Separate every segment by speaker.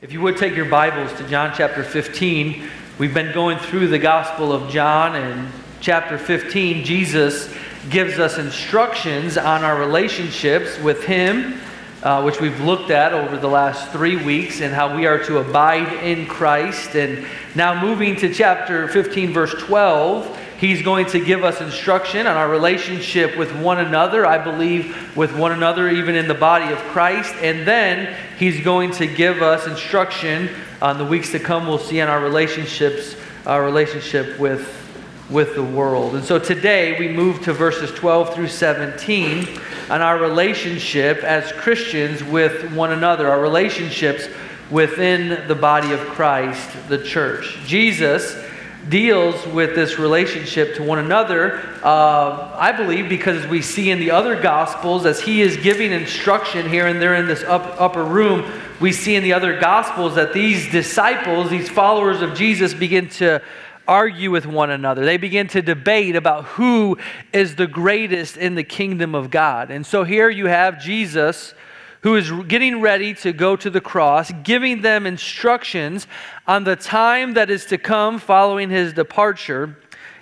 Speaker 1: If you would take your Bibles to John chapter 15, we've been going through the Gospel of John, and chapter 15, Jesus gives us instructions on our relationships with Him, uh, which we've looked at over the last three weeks, and how we are to abide in Christ. And now, moving to chapter 15, verse 12. He's going to give us instruction on our relationship with one another, I believe, with one another, even in the body of Christ. And then he's going to give us instruction on the weeks to come, we'll see on our relationships, our relationship with, with the world. And so today we move to verses 12 through 17 on our relationship as Christians with one another, our relationships within the body of Christ, the church. Jesus deals with this relationship to one another, uh, I believe, because we see in the other Gospels, as he is giving instruction here and there in this up, upper room, we see in the other Gospels that these disciples, these followers of Jesus, begin to argue with one another. They begin to debate about who is the greatest in the kingdom of God. And so here you have Jesus who is getting ready to go to the cross, giving them instructions on the time that is to come following his departure.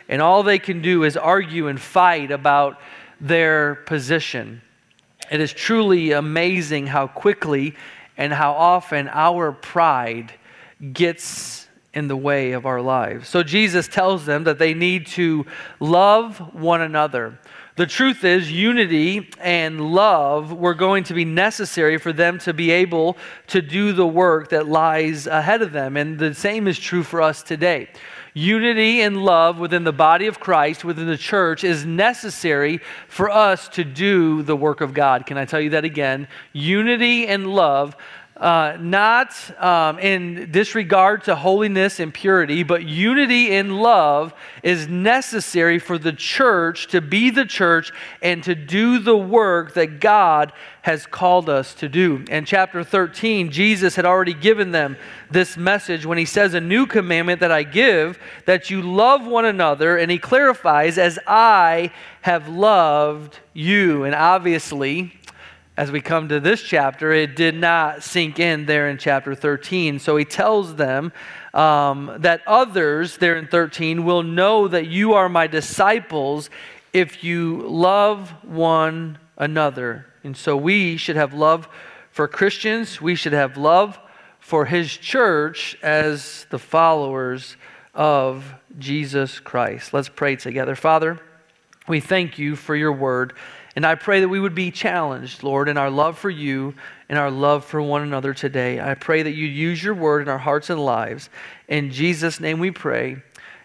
Speaker 1: And all they can do is argue and fight about their position. It is truly amazing how quickly and how often our pride gets in the way of our lives. So Jesus tells them that they need to love one another. The truth is, unity and love were going to be necessary for them to be able to do the work that lies ahead of them. And the same is true for us today. Unity and love within the body of Christ, within the church, is necessary for us to do the work of God. Can I tell you that again? Unity and love uh, not um, in disregard to holiness and purity, but unity in love is necessary for the church to be the church and to do the work that God has called us to do. In chapter 13, Jesus had already given them this message when he says, A new commandment that I give, that you love one another. And he clarifies, As I have loved you. And obviously, as we come to this chapter, it did not sink in there in chapter 13. So he tells them um, that others, there in 13, will know that you are my disciples if you love one another. And so we should have love for Christians, we should have love for his church as the followers of Jesus Christ. Let's pray together. Father, we thank you for your word. And I pray that we would be challenged, Lord, in our love for you and our love for one another today. I pray that you use your word in our hearts and lives. In Jesus' name we pray.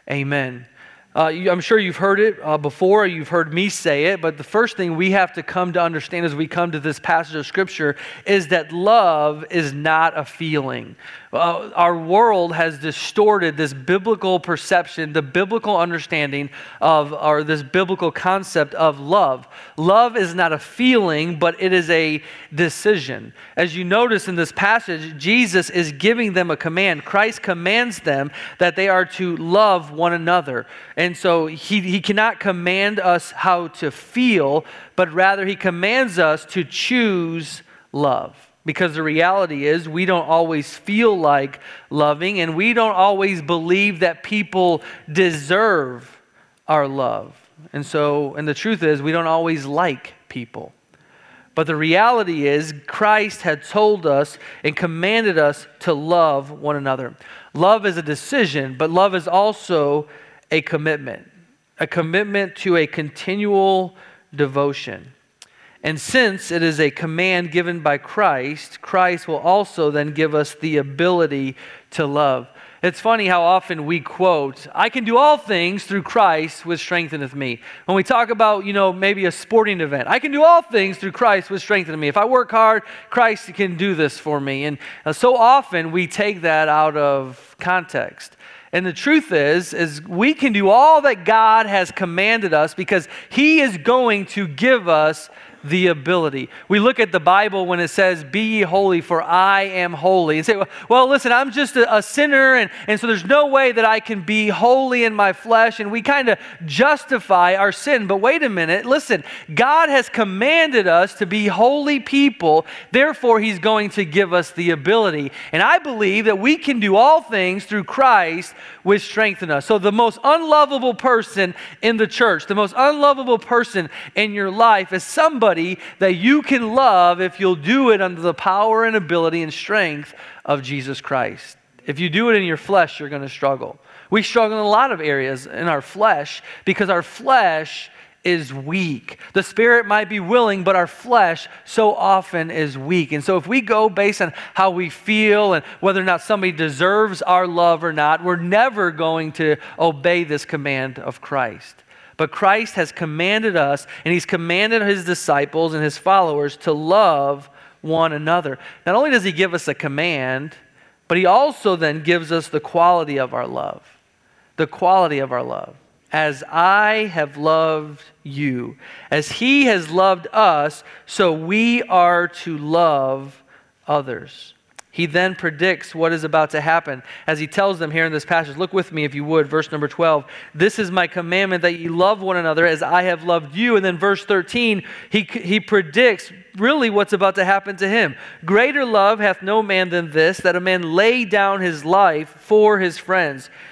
Speaker 1: Amen. Uh, I'm sure you've heard it uh, before, you've heard me say it, but the first thing we have to come to understand as we come to this passage of Scripture is that love is not a feeling. Uh, our world has distorted this biblical perception, the biblical understanding of, or this biblical concept of love. Love is not a feeling, but it is a decision. As you notice in this passage, Jesus is giving them a command. Christ commands them that they are to love one another. And so he, he cannot command us how to feel, but rather he commands us to choose love. Because the reality is, we don't always feel like loving, and we don't always believe that people deserve our love. And so, and the truth is, we don't always like people. But the reality is, Christ had told us and commanded us to love one another. Love is a decision, but love is also a commitment, a commitment to a continual devotion. And since it is a command given by Christ, Christ will also then give us the ability to love. It's funny how often we quote, I can do all things through Christ which strengtheneth me. When we talk about, you know, maybe a sporting event, I can do all things through Christ which strengtheneth me. If I work hard, Christ can do this for me. And uh, so often we take that out of context. And the truth is is we can do all that God has commanded us because he is going to give us the ability. We look at the Bible when it says, Be ye holy, for I am holy. And say, Well, listen, I'm just a, a sinner, and, and so there's no way that I can be holy in my flesh. And we kind of justify our sin. But wait a minute, listen, God has commanded us to be holy people, therefore, He's going to give us the ability. And I believe that we can do all things through Christ, which strengthen us. So the most unlovable person in the church, the most unlovable person in your life is somebody that you can love if you'll do it under the power and ability and strength of Jesus Christ. If you do it in your flesh, you're going to struggle. We struggle in a lot of areas in our flesh because our flesh is weak. The spirit might be willing, but our flesh so often is weak. And so, if we go based on how we feel and whether or not somebody deserves our love or not, we're never going to obey this command of Christ. But Christ has commanded us, and He's commanded His disciples and His followers to love one another. Not only does He give us a command, but He also then gives us the quality of our love. The quality of our love as I have loved you. As he has loved us, so we are to love others. He then predicts what is about to happen as he tells them here in this passage. Look with me, if you would, verse number 12. This is my commandment that ye love one another as I have loved you. And then verse 13, he, he predicts really what's about to happen to him. Greater love hath no man than this, that a man lay down his life for his friends.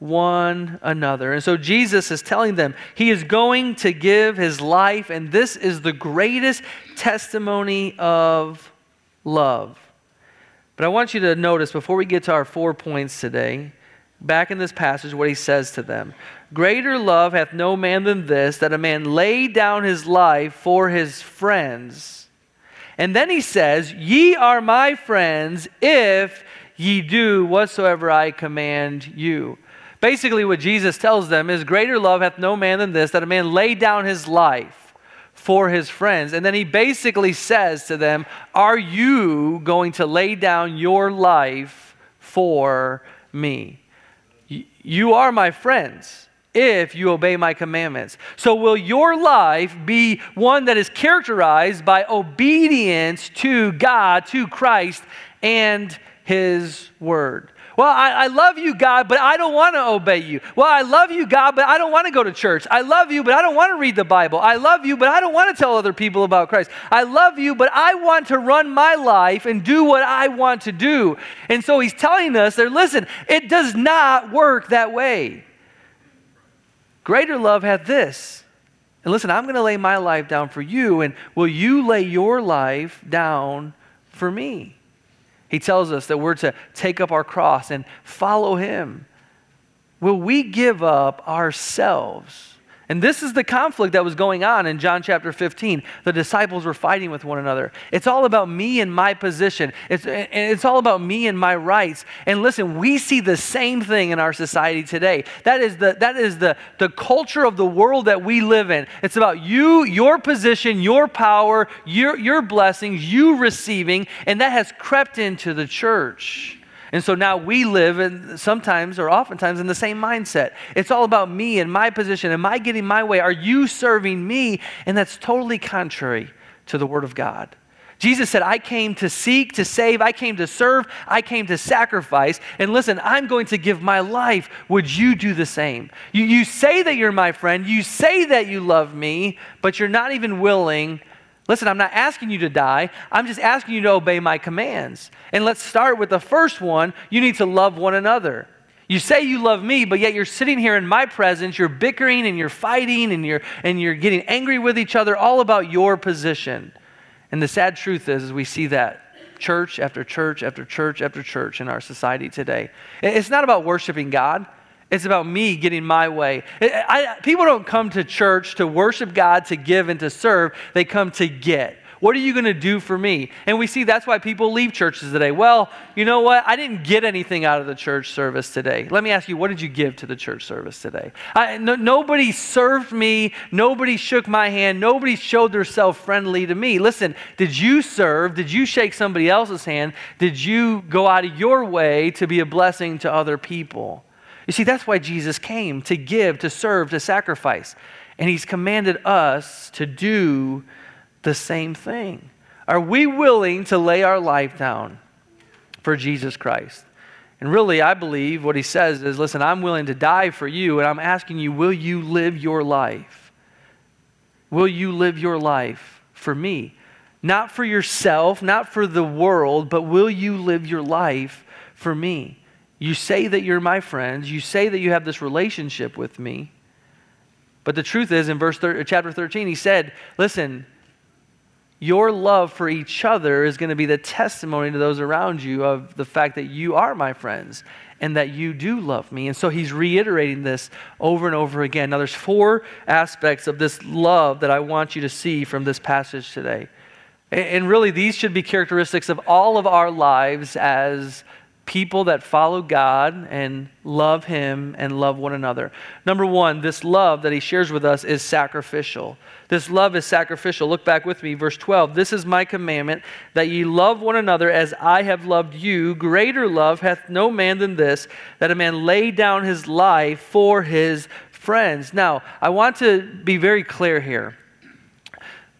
Speaker 1: one another. And so Jesus is telling them he is going to give his life, and this is the greatest testimony of love. But I want you to notice before we get to our four points today, back in this passage, what he says to them Greater love hath no man than this, that a man lay down his life for his friends. And then he says, Ye are my friends if ye do whatsoever I command you. Basically, what Jesus tells them is greater love hath no man than this, that a man lay down his life for his friends. And then he basically says to them, Are you going to lay down your life for me? You are my friends if you obey my commandments. So, will your life be one that is characterized by obedience to God, to Christ, and His Word? Well, I, I, love you, God, but I don't want to obey you. Well, I love you, God, but I don't want to go to church. I love you, but I don't want to read the Bible. I love you, but I don't want to tell other people about Christ. I love you, but I want to run my life and do what I want to do. And so he's telling us there, listen, it does not work that way. Greater love hath this. And listen, I'm going to lay my life down for you, and will you lay your life down for me? He tells us that we're to take up our cross and follow him. Will we give up ourselves? And this is the conflict that was going on in John chapter 15. The disciples were fighting with one another. It's all about me and my position, it's, it's all about me and my rights. And listen, we see the same thing in our society today. That is, the, that is the, the culture of the world that we live in. It's about you, your position, your power, your, your blessings, you receiving, and that has crept into the church. And so now we live in sometimes or oftentimes in the same mindset. It's all about me and my position. Am I getting my way? Are you serving me? And that's totally contrary to the Word of God. Jesus said, I came to seek, to save, I came to serve, I came to sacrifice. And listen, I'm going to give my life. Would you do the same? You, you say that you're my friend, you say that you love me, but you're not even willing Listen, I'm not asking you to die. I'm just asking you to obey my commands. And let's start with the first one. You need to love one another. You say you love me, but yet you're sitting here in my presence, you're bickering and you're fighting and you're and you're getting angry with each other all about your position. And the sad truth is, is we see that church after church after church after church in our society today. It's not about worshiping God. It's about me getting my way. I, people don't come to church to worship God, to give, and to serve. They come to get. What are you going to do for me? And we see that's why people leave churches today. Well, you know what? I didn't get anything out of the church service today. Let me ask you, what did you give to the church service today? I, no, nobody served me. Nobody shook my hand. Nobody showed themselves friendly to me. Listen, did you serve? Did you shake somebody else's hand? Did you go out of your way to be a blessing to other people? You see, that's why Jesus came to give, to serve, to sacrifice. And he's commanded us to do the same thing. Are we willing to lay our life down for Jesus Christ? And really, I believe what he says is listen, I'm willing to die for you, and I'm asking you, will you live your life? Will you live your life for me? Not for yourself, not for the world, but will you live your life for me? You say that you're my friends. You say that you have this relationship with me. But the truth is, in verse thir- uh, chapter 13, he said, Listen, your love for each other is going to be the testimony to those around you of the fact that you are my friends and that you do love me. And so he's reiterating this over and over again. Now, there's four aspects of this love that I want you to see from this passage today. And really, these should be characteristics of all of our lives as people that follow God and love Him and love one another. Number one, this love that He shares with us is sacrificial. This love is sacrificial. Look back with me, verse 12. This is my commandment that ye love one another as I have loved you. Greater love hath no man than this, that a man lay down his life for his friends. Now, I want to be very clear here.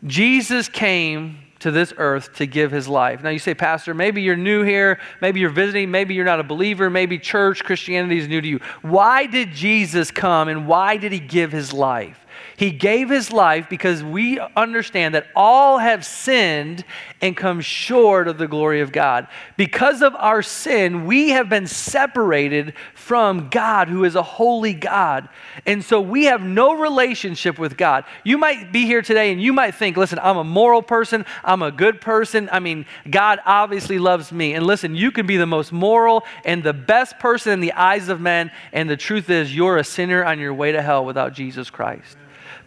Speaker 1: Jesus came to this earth to give his life. Now you say, Pastor, maybe you're new here, maybe you're visiting, maybe you're not a believer, maybe church, Christianity is new to you. Why did Jesus come and why did he give his life? He gave his life because we understand that all have sinned and come short of the glory of God. Because of our sin, we have been separated from God, who is a holy God. And so we have no relationship with God. You might be here today and you might think, listen, I'm a moral person, I'm a good person. I mean, God obviously loves me. And listen, you can be the most moral and the best person in the eyes of men. And the truth is, you're a sinner on your way to hell without Jesus Christ.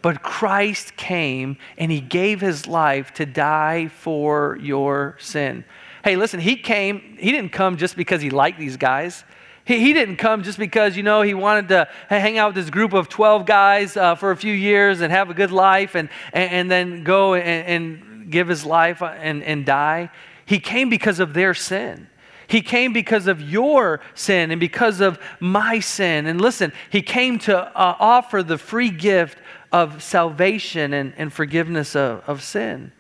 Speaker 1: But Christ came and he gave his life to die for your sin. Hey, listen, he came, he didn't come just because he liked these guys. He, he didn't come just because, you know, he wanted to hang out with this group of 12 guys uh, for a few years and have a good life and, and, and then go and, and, give his life and, and die. He came because of their sin. He came because of your sin and because of my sin. And listen, he came to uh, offer the free gift of salvation and, and forgiveness of, of sin.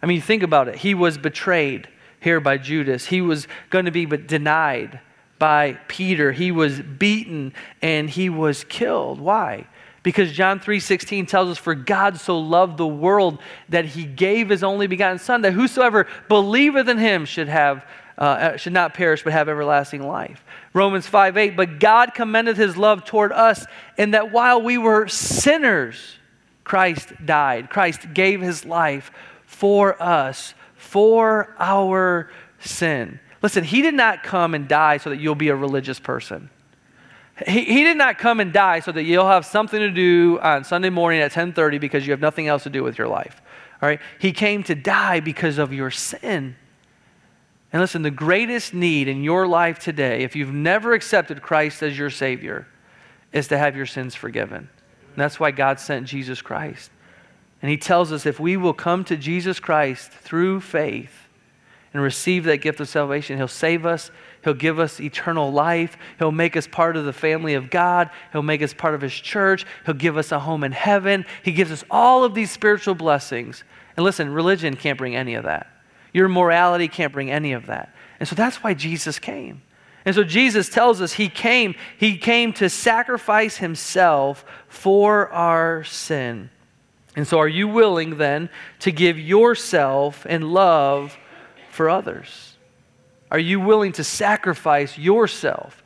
Speaker 1: I mean, think about it. He was betrayed here by Judas, he was going to be denied by Peter, he was beaten, and he was killed. Why? Because John 3:16 tells us for God so loved the world that he gave his only begotten son that whosoever believeth in him should have uh, should not perish but have everlasting life. Romans 5 8, but God commended his love toward us in that while we were sinners, Christ died. Christ gave his life for us, for our sin. Listen, he did not come and die so that you'll be a religious person. He, he did not come and die so that you'll have something to do on Sunday morning at 10:30 because you have nothing else to do with your life. All right? He came to die because of your sin. And listen, the greatest need in your life today, if you've never accepted Christ as your Savior, is to have your sins forgiven. And that's why God sent Jesus Christ. And He tells us if we will come to Jesus Christ through faith and receive that gift of salvation, He'll save us. He'll give us eternal life. He'll make us part of the family of God. He'll make us part of His church. He'll give us a home in heaven. He gives us all of these spiritual blessings. And listen, religion can't bring any of that. Your morality can't bring any of that. And so that's why Jesus came. And so Jesus tells us he came, he came to sacrifice himself for our sin. And so are you willing then to give yourself and love for others? Are you willing to sacrifice yourself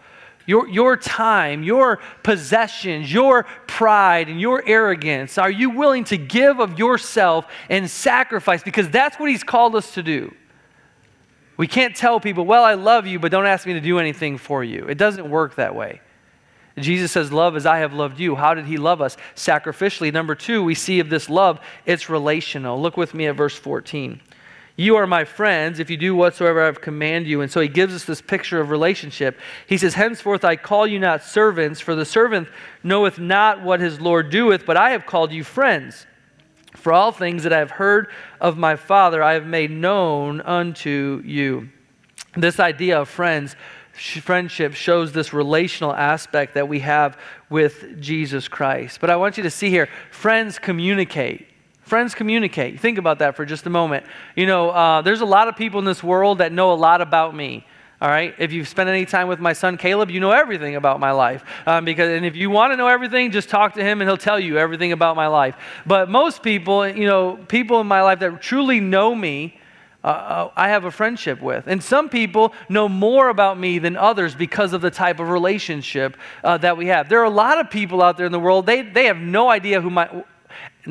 Speaker 1: your, your time, your possessions, your pride, and your arrogance? Are you willing to give of yourself and sacrifice? Because that's what He's called us to do. We can't tell people, well, I love you, but don't ask me to do anything for you. It doesn't work that way. Jesus says, Love as I have loved you. How did he love us? Sacrificially. Number two, we see of this love, it's relational. Look with me at verse 14. You are my friends if you do whatsoever I have commanded you. And so he gives us this picture of relationship. He says, Henceforth I call you not servants, for the servant knoweth not what his Lord doeth, but I have called you friends. For all things that I have heard of my Father, I have made known unto you. This idea of friends, friendship, shows this relational aspect that we have with Jesus Christ. But I want you to see here friends communicate. Friends communicate. Think about that for just a moment. You know, uh, there's a lot of people in this world that know a lot about me. All right. If you've spent any time with my son Caleb, you know everything about my life. Um, because, and if you want to know everything, just talk to him and he'll tell you everything about my life. But most people, you know, people in my life that truly know me, uh, uh, I have a friendship with. And some people know more about me than others because of the type of relationship uh, that we have. There are a lot of people out there in the world, they, they have no idea who my,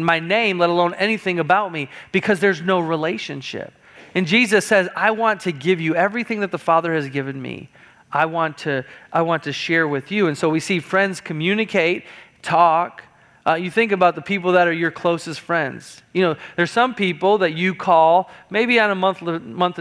Speaker 1: my name, let alone anything about me, because there's no relationship. And Jesus says, I want to give you everything that the Father has given me. I want to, I want to share with you. And so we see friends communicate, talk. Uh, you think about the people that are your closest friends. You know, there's some people that you call maybe on a month, month,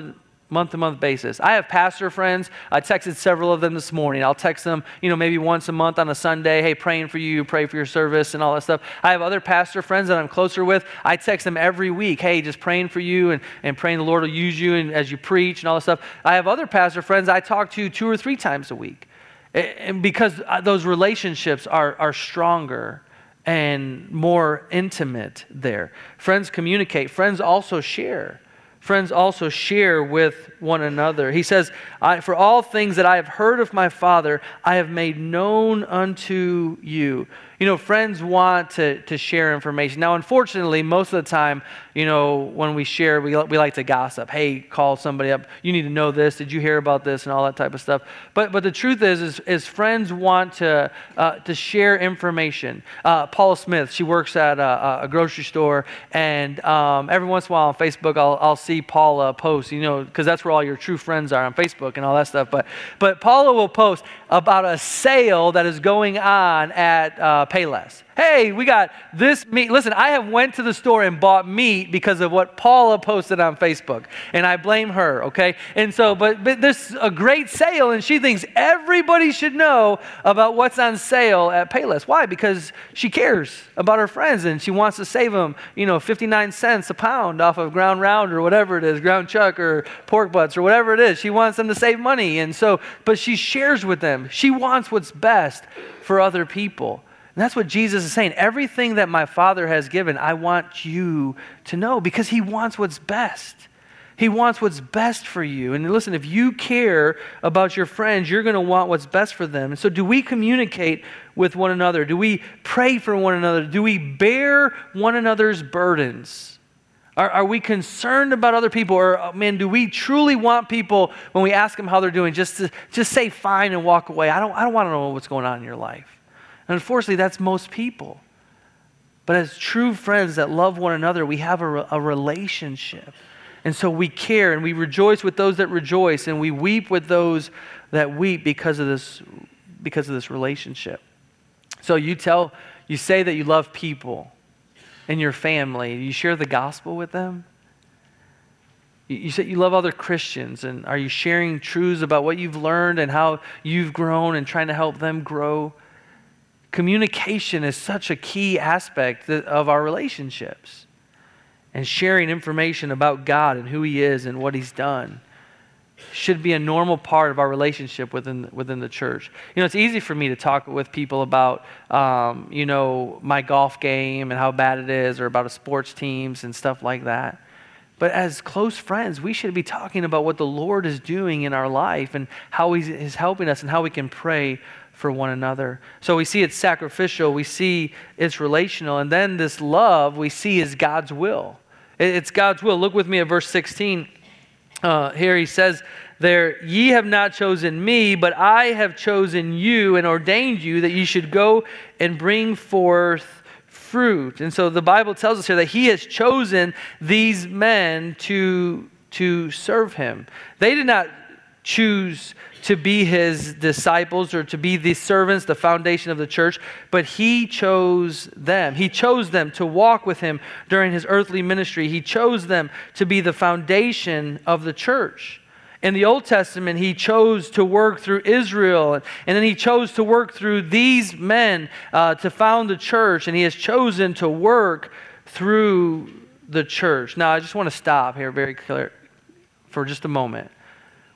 Speaker 1: month to month basis. I have pastor friends. I texted several of them this morning. I'll text them, you know, maybe once a month on a Sunday, hey, praying for you, pray for your service, and all that stuff. I have other pastor friends that I'm closer with. I text them every week, hey, just praying for you and, and praying the Lord will use you and as you preach and all that stuff. I have other pastor friends I talk to two or three times a week. And because uh, those relationships are, are stronger and more intimate there. Friends communicate, friends also share friends also share with one another. He says, For all things that I have heard of my Father, I have made known unto you. You know, friends want to, to share information. Now, unfortunately, most of the time, you know, when we share, we, we like to gossip. Hey, call somebody up. You need to know this. Did you hear about this? And all that type of stuff. But, but the truth is, is, is friends want to, uh, to share information. Uh, Paula Smith, she works at a, a grocery store, and um, every once in a while on Facebook, I'll, I'll see Paula post, you know, because that's where all your true friends are on Facebook and all that stuff. But, but Paula will post about a sale that is going on at uh, Uh, Payless. Hey, we got this meat. Listen, I have went to the store and bought meat because of what Paula posted on Facebook, and I blame her. Okay, and so, but, but there's a great sale, and she thinks everybody should know about what's on sale at Payless. Why? Because she cares about her friends, and she wants to save them, you know, 59 cents a pound off of ground round or whatever it is, ground chuck or pork butts or whatever it is. She wants them to save money, and so, but she shares with them. She wants what's best for other people. And that's what Jesus is saying. Everything that my Father has given, I want you to know because He wants what's best. He wants what's best for you. And listen, if you care about your friends, you're going to want what's best for them. And so, do we communicate with one another? Do we pray for one another? Do we bear one another's burdens? Are, are we concerned about other people? Or, oh, man, do we truly want people, when we ask them how they're doing, just to just say fine and walk away? I don't, I don't want to know what's going on in your life. And unfortunately, that's most people. But as true friends that love one another, we have a, a relationship. And so we care and we rejoice with those that rejoice and we weep with those that weep because of this, because of this relationship. So you tell, you say that you love people in your family. You share the gospel with them. You say you love other Christians, and are you sharing truths about what you've learned and how you've grown and trying to help them grow? Communication is such a key aspect of our relationships. And sharing information about God and who He is and what He's done should be a normal part of our relationship within, within the church. You know, it's easy for me to talk with people about, um, you know, my golf game and how bad it is, or about sports teams and stuff like that. But as close friends, we should be talking about what the Lord is doing in our life and how He's is helping us and how we can pray for one another. So we see it's sacrificial, we see it's relational, and then this love we see is God's will. It's God's will. Look with me at verse 16. Uh, here he says, There, ye have not chosen me, but I have chosen you and ordained you that ye should go and bring forth fruit. And so the Bible tells us here that he has chosen these men to, to serve him. They did not choose to be his disciples or to be the servants, the foundation of the church, but he chose them. He chose them to walk with him during his earthly ministry. He chose them to be the foundation of the church. In the Old Testament, he chose to work through Israel, and then he chose to work through these men uh, to found the church, and he has chosen to work through the church. Now, I just want to stop here very clear for just a moment.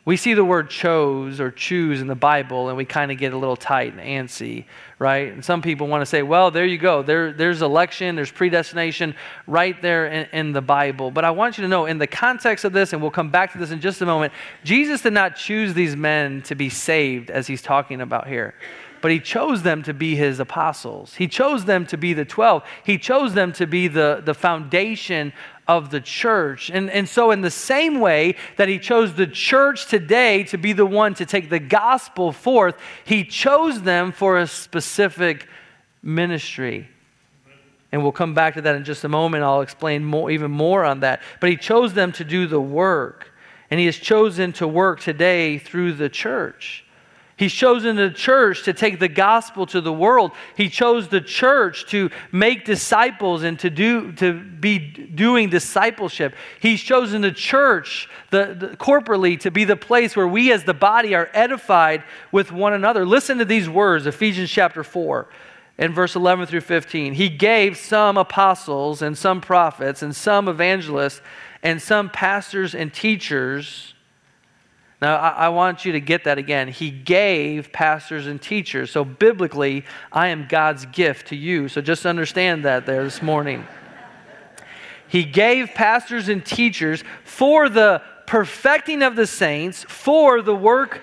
Speaker 1: We see the word chose or choose in the Bible, and we kind of get a little tight and antsy, right? And some people want to say, well, there you go. There, there's election, there's predestination right there in, in the Bible. But I want you to know, in the context of this, and we'll come back to this in just a moment, Jesus did not choose these men to be saved as he's talking about here but he chose them to be his apostles. He chose them to be the 12. He chose them to be the, the foundation of the church. And, and so, in the same way that he chose the church today to be the one to take the gospel forth, he chose them for a specific ministry. And we'll come back to that in just a moment. I'll explain more, even more on that. But he chose them to do the work. And he has chosen to work today through the church. He's chosen the church to take the gospel to the world. He chose the church to make disciples and to do to be doing discipleship. He's chosen the church the, the, corporately to be the place where we as the body are edified with one another. Listen to these words, Ephesians chapter 4 and verse 11 through 15. He gave some apostles and some prophets and some evangelists and some pastors and teachers now, I, I, want you to get that again. He gave pastors and teachers. So, biblically, I am God's gift to you. So, just understand that there this morning. He gave pastors and teachers for the perfecting of the saints, for the work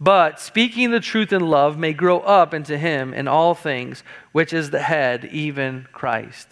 Speaker 1: but speaking the truth in love may grow up into him in all things, which is the head, even Christ.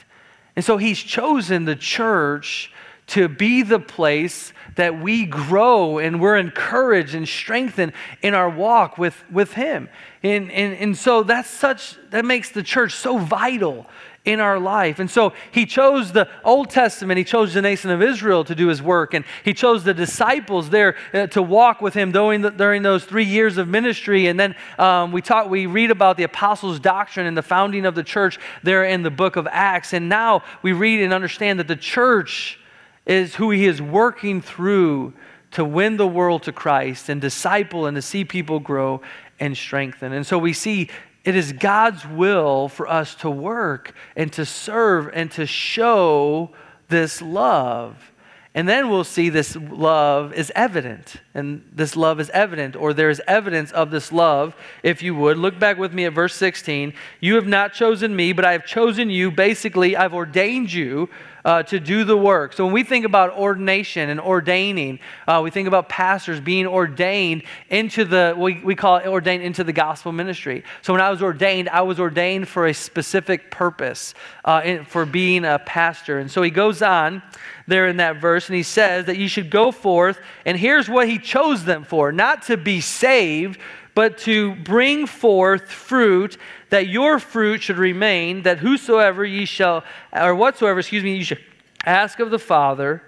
Speaker 1: And so he's chosen the church to be the place that we grow and we're encouraged and strengthened in our walk with, with him. And, and, and so that's such, that makes the church so vital in our life. And so he chose the Old Testament, he chose the nation of Israel to do his work, and he chose the disciples there uh, to walk with him during, the, during those three years of ministry. And then um, we talk, we read about the apostles' doctrine and the founding of the church there in the book of Acts. And now we read and understand that the church is who he is working through to win the world to Christ and disciple and to see people grow and strengthen. And so we see it is God's will for us to work and to serve and to show this love. And then we'll see this love is evident. And this love is evident, or there is evidence of this love, if you would. Look back with me at verse 16. You have not chosen me, but I have chosen you. Basically, I've ordained you uh, to do the work. So when we think about ordination and ordaining, uh, we think about pastors being ordained into the, we, we call it ordained into the gospel ministry. So when I was ordained, I was ordained for a specific purpose, uh, in, for being a pastor. And so he goes on there in that verse and he says that you should go forth, and here's what he chose them for not to be saved but to bring forth fruit, that your fruit should remain, that whosoever ye shall, or whatsoever, excuse me, you should ask of the Father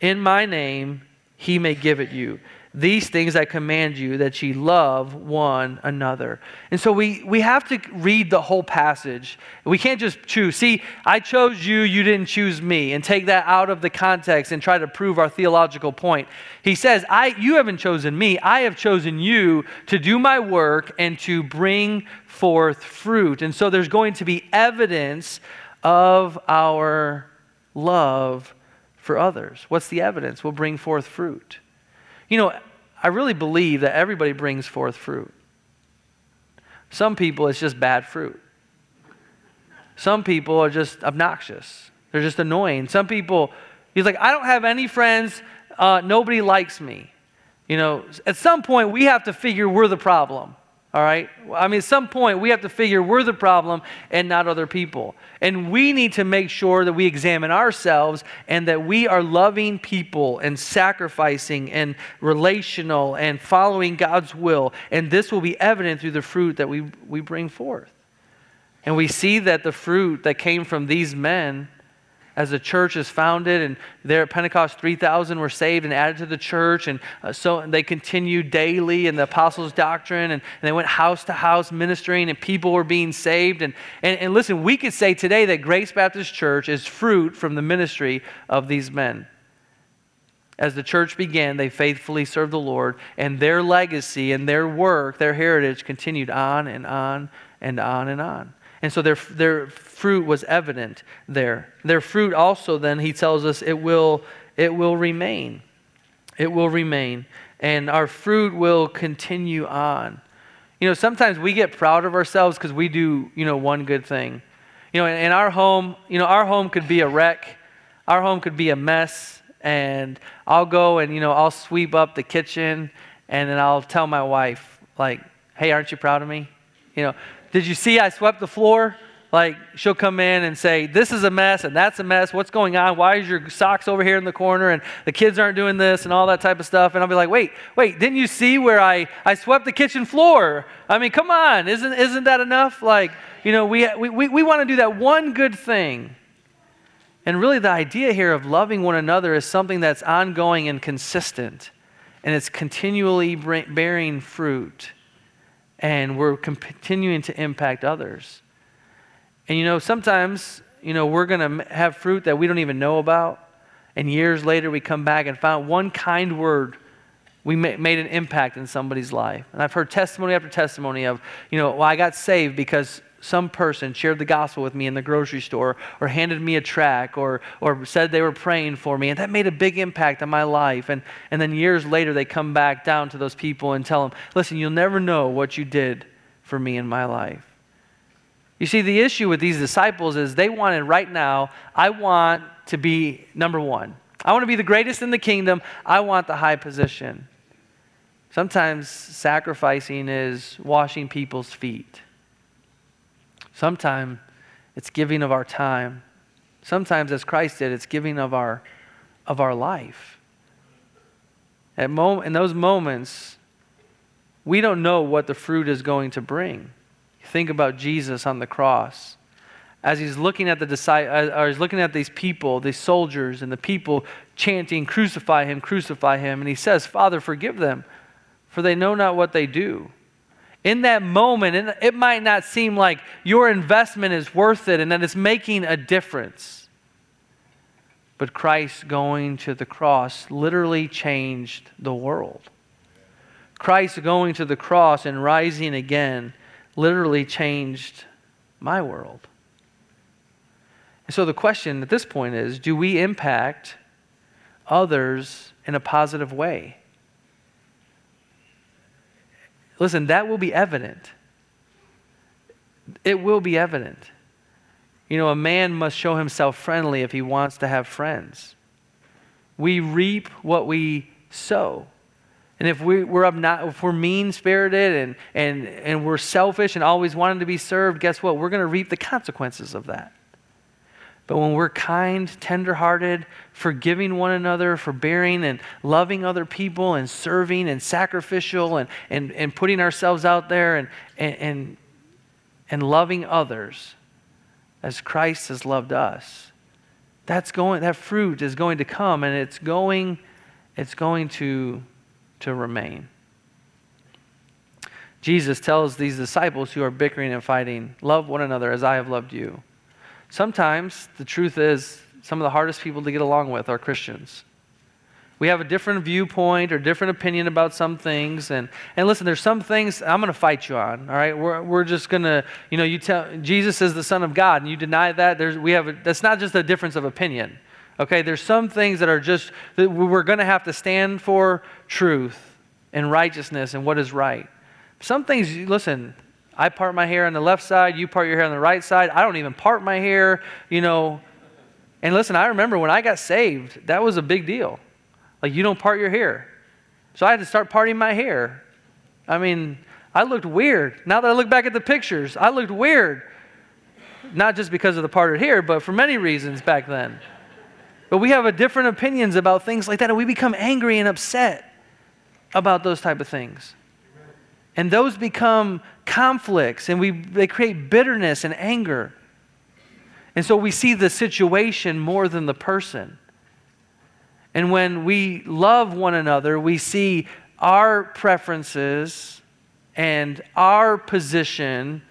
Speaker 1: in my name, he may give it you. These things I command you that ye love one another. And so we, we have to read the whole passage. We can't just choose. See, I chose you, you didn't choose me, and take that out of the context and try to prove our theological point. He says, I, You haven't chosen me, I have chosen you to do my work and to bring forth fruit. And so there's going to be evidence of our love for others. What's the evidence? We'll bring forth fruit. You know, I really believe that everybody brings forth fruit. Some people, it's just bad fruit. Some people are just obnoxious. They're just annoying. Some people, he's like, I don't have any friends. Uh, nobody likes me. You know, at some point, we have to figure we're the problem. All right? I mean, at some point, we have to figure we're the problem and not other people. And we need to make sure that we examine ourselves and that we are loving people and sacrificing and relational and following God's will. And this will be evident through the fruit that we, we bring forth. And we see that the fruit that came from these men as the church is founded and there at pentecost 3000 were saved and added to the church and uh, so they continued daily in the apostles doctrine and, and, they went house to house ministering and people were being saved. And, and, and listen we could say today that grace baptist church is fruit from the ministry of these men. As the church began they faithfully served the lord and their legacy and their work their heritage continued on and on and on and on. And so their, their fruit was evident there. Their fruit also, then, he tells us, it will, it will remain. It will remain. And our fruit will continue on. You know, sometimes we get proud of ourselves because we do, you know, one good thing. You know, in, in our home, you know, our home could be a wreck. Our home could be a mess. And I'll go and, you know, I'll sweep up the kitchen and then I'll tell my wife, like, hey, aren't you proud of me? You know, did you see I swept the floor? Like, she'll come in and say, This is a mess and that's a mess. What's going on? Why is your socks over here in the corner and the kids aren't doing this and all that type of stuff? And I'll be like, Wait, wait, didn't you see where I, I swept the kitchen floor? I mean, come on. Isn't, isn't that enough? Like, you know, we, we, we, we want to do that one good thing. And really, the idea here of loving one another is something that's ongoing and consistent, and it's continually bearing fruit and we're continuing to impact others. And you know, sometimes, you know, we're going to have fruit that we don't even know about. And years later, we come back and found one kind word we made an impact in somebody's life. And I've heard testimony after testimony of, you know, well, I got saved because some person shared the gospel with me in the grocery store or handed me a track or, or said they were praying for me. And that made a big impact on my life. And, and then years later, they come back down to those people and tell them, listen, you'll never know what you did for me in my life. You see, the issue with these disciples is they wanted right now, I want to be number one. I want to be the greatest in the kingdom. I want the high position. Sometimes sacrificing is washing people's feet. Sometimes it's giving of our time. Sometimes, as Christ did, it's giving of our, of our life. At mo- in those moments, we don't know what the fruit is going to bring. Think about Jesus on the cross. As he's looking at the or he's looking at these people, these soldiers, and the people chanting, "Crucify him! Crucify him!" And he says, "Father, forgive them, for they know not what they do." in that moment, and it might not seem like your investment is worth it and that it's making a difference. But Christ going to the cross literally changed the world. Christ going to the cross and rising again literally changed my world. And so the question at this point is do we impact others in a positive way? Listen, that will be evident. It will be evident. You know, a man must show himself friendly if he wants to have friends. We reap what we sow. And if we, if we're mean spirited and, and, and we're selfish and always wanting to be served, guess what? We're going to reap the consequences of that. But when we're kind, tenderhearted, forgiving one another, forbearing and loving other people and serving and sacrificial and, and, and putting ourselves out there and, and, and, and loving others as Christ has loved us, that's going, that fruit is going to come and it's going, it's going to, to remain. Jesus tells these disciples who are bickering and fighting, Love one another as I have loved you. Sometimes the truth is, some of the hardest people to get along with are Christians. We have a different viewpoint or different opinion about some things. And, and listen, there's some things I'm going to fight you on, all right? We're, we're just going to, you know, you tell, Jesus is the Son of God, and you deny that. There's, we have a, that's not just a difference of opinion, okay? There's some things that are just, that we're going to have to stand for truth and righteousness and what is right. Some things, listen, I part my hair on the left side, you part your hair on the right side. I don't even part my hair, you know. And listen, I remember when I got saved, that was a big deal. Like, you don't part your hair. So I had to start parting my hair. I mean, I looked weird. Now that I look back at the pictures, I looked weird. Not just because of the parted hair, but for many reasons back then. But we have different opinions about things like that, and we become angry and upset about those type of things. And those become conflicts, and we, they create bitterness and anger. And so we see the situation more than the person. And when we love one another, we see our preferences and our position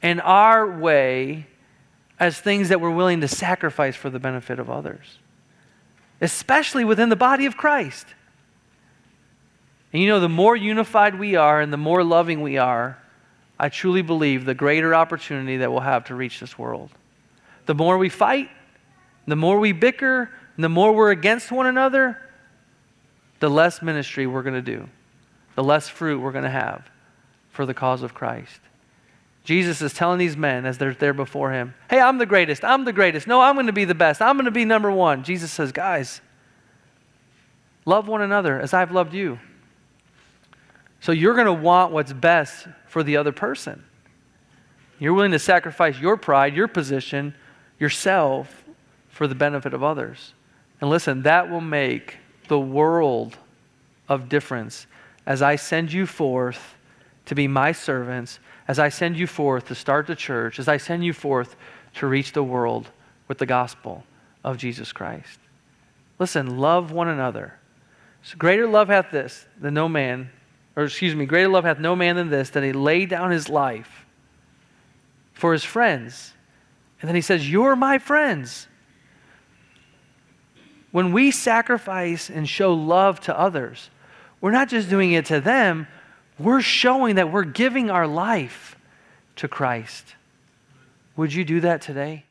Speaker 1: and our way as things that we're willing to sacrifice for the benefit of others, especially within the body of Christ. And you know, the more unified we are and the more loving we are, I truly believe the greater opportunity that we'll have to reach this world. The more we fight, the more we bicker, the more we're against one another, the less ministry we're going to do, the less fruit we're going to have for the cause of Christ. Jesus is telling these men as they're there before him, Hey, I'm the greatest. I'm the greatest. No, I'm going to be the best. I'm going to be number one. Jesus says, Guys, love one another as I've loved you. So you're going to want what's best for the other person. You're willing to sacrifice your pride, your position, yourself for the benefit of others. And listen, that will make the world of difference as I send you forth to be my servants, as I send you forth to start the church, as I send you forth to reach the world with the gospel of Jesus Christ. Listen, love one another. So greater love hath this than no man or excuse me, greater love hath no man than this, that he laid down his life for his friends. And then he says, You're my friends. When we sacrifice and show love to others, we're not just doing it to them, we're showing that we're giving our life to Christ. Would you do that today?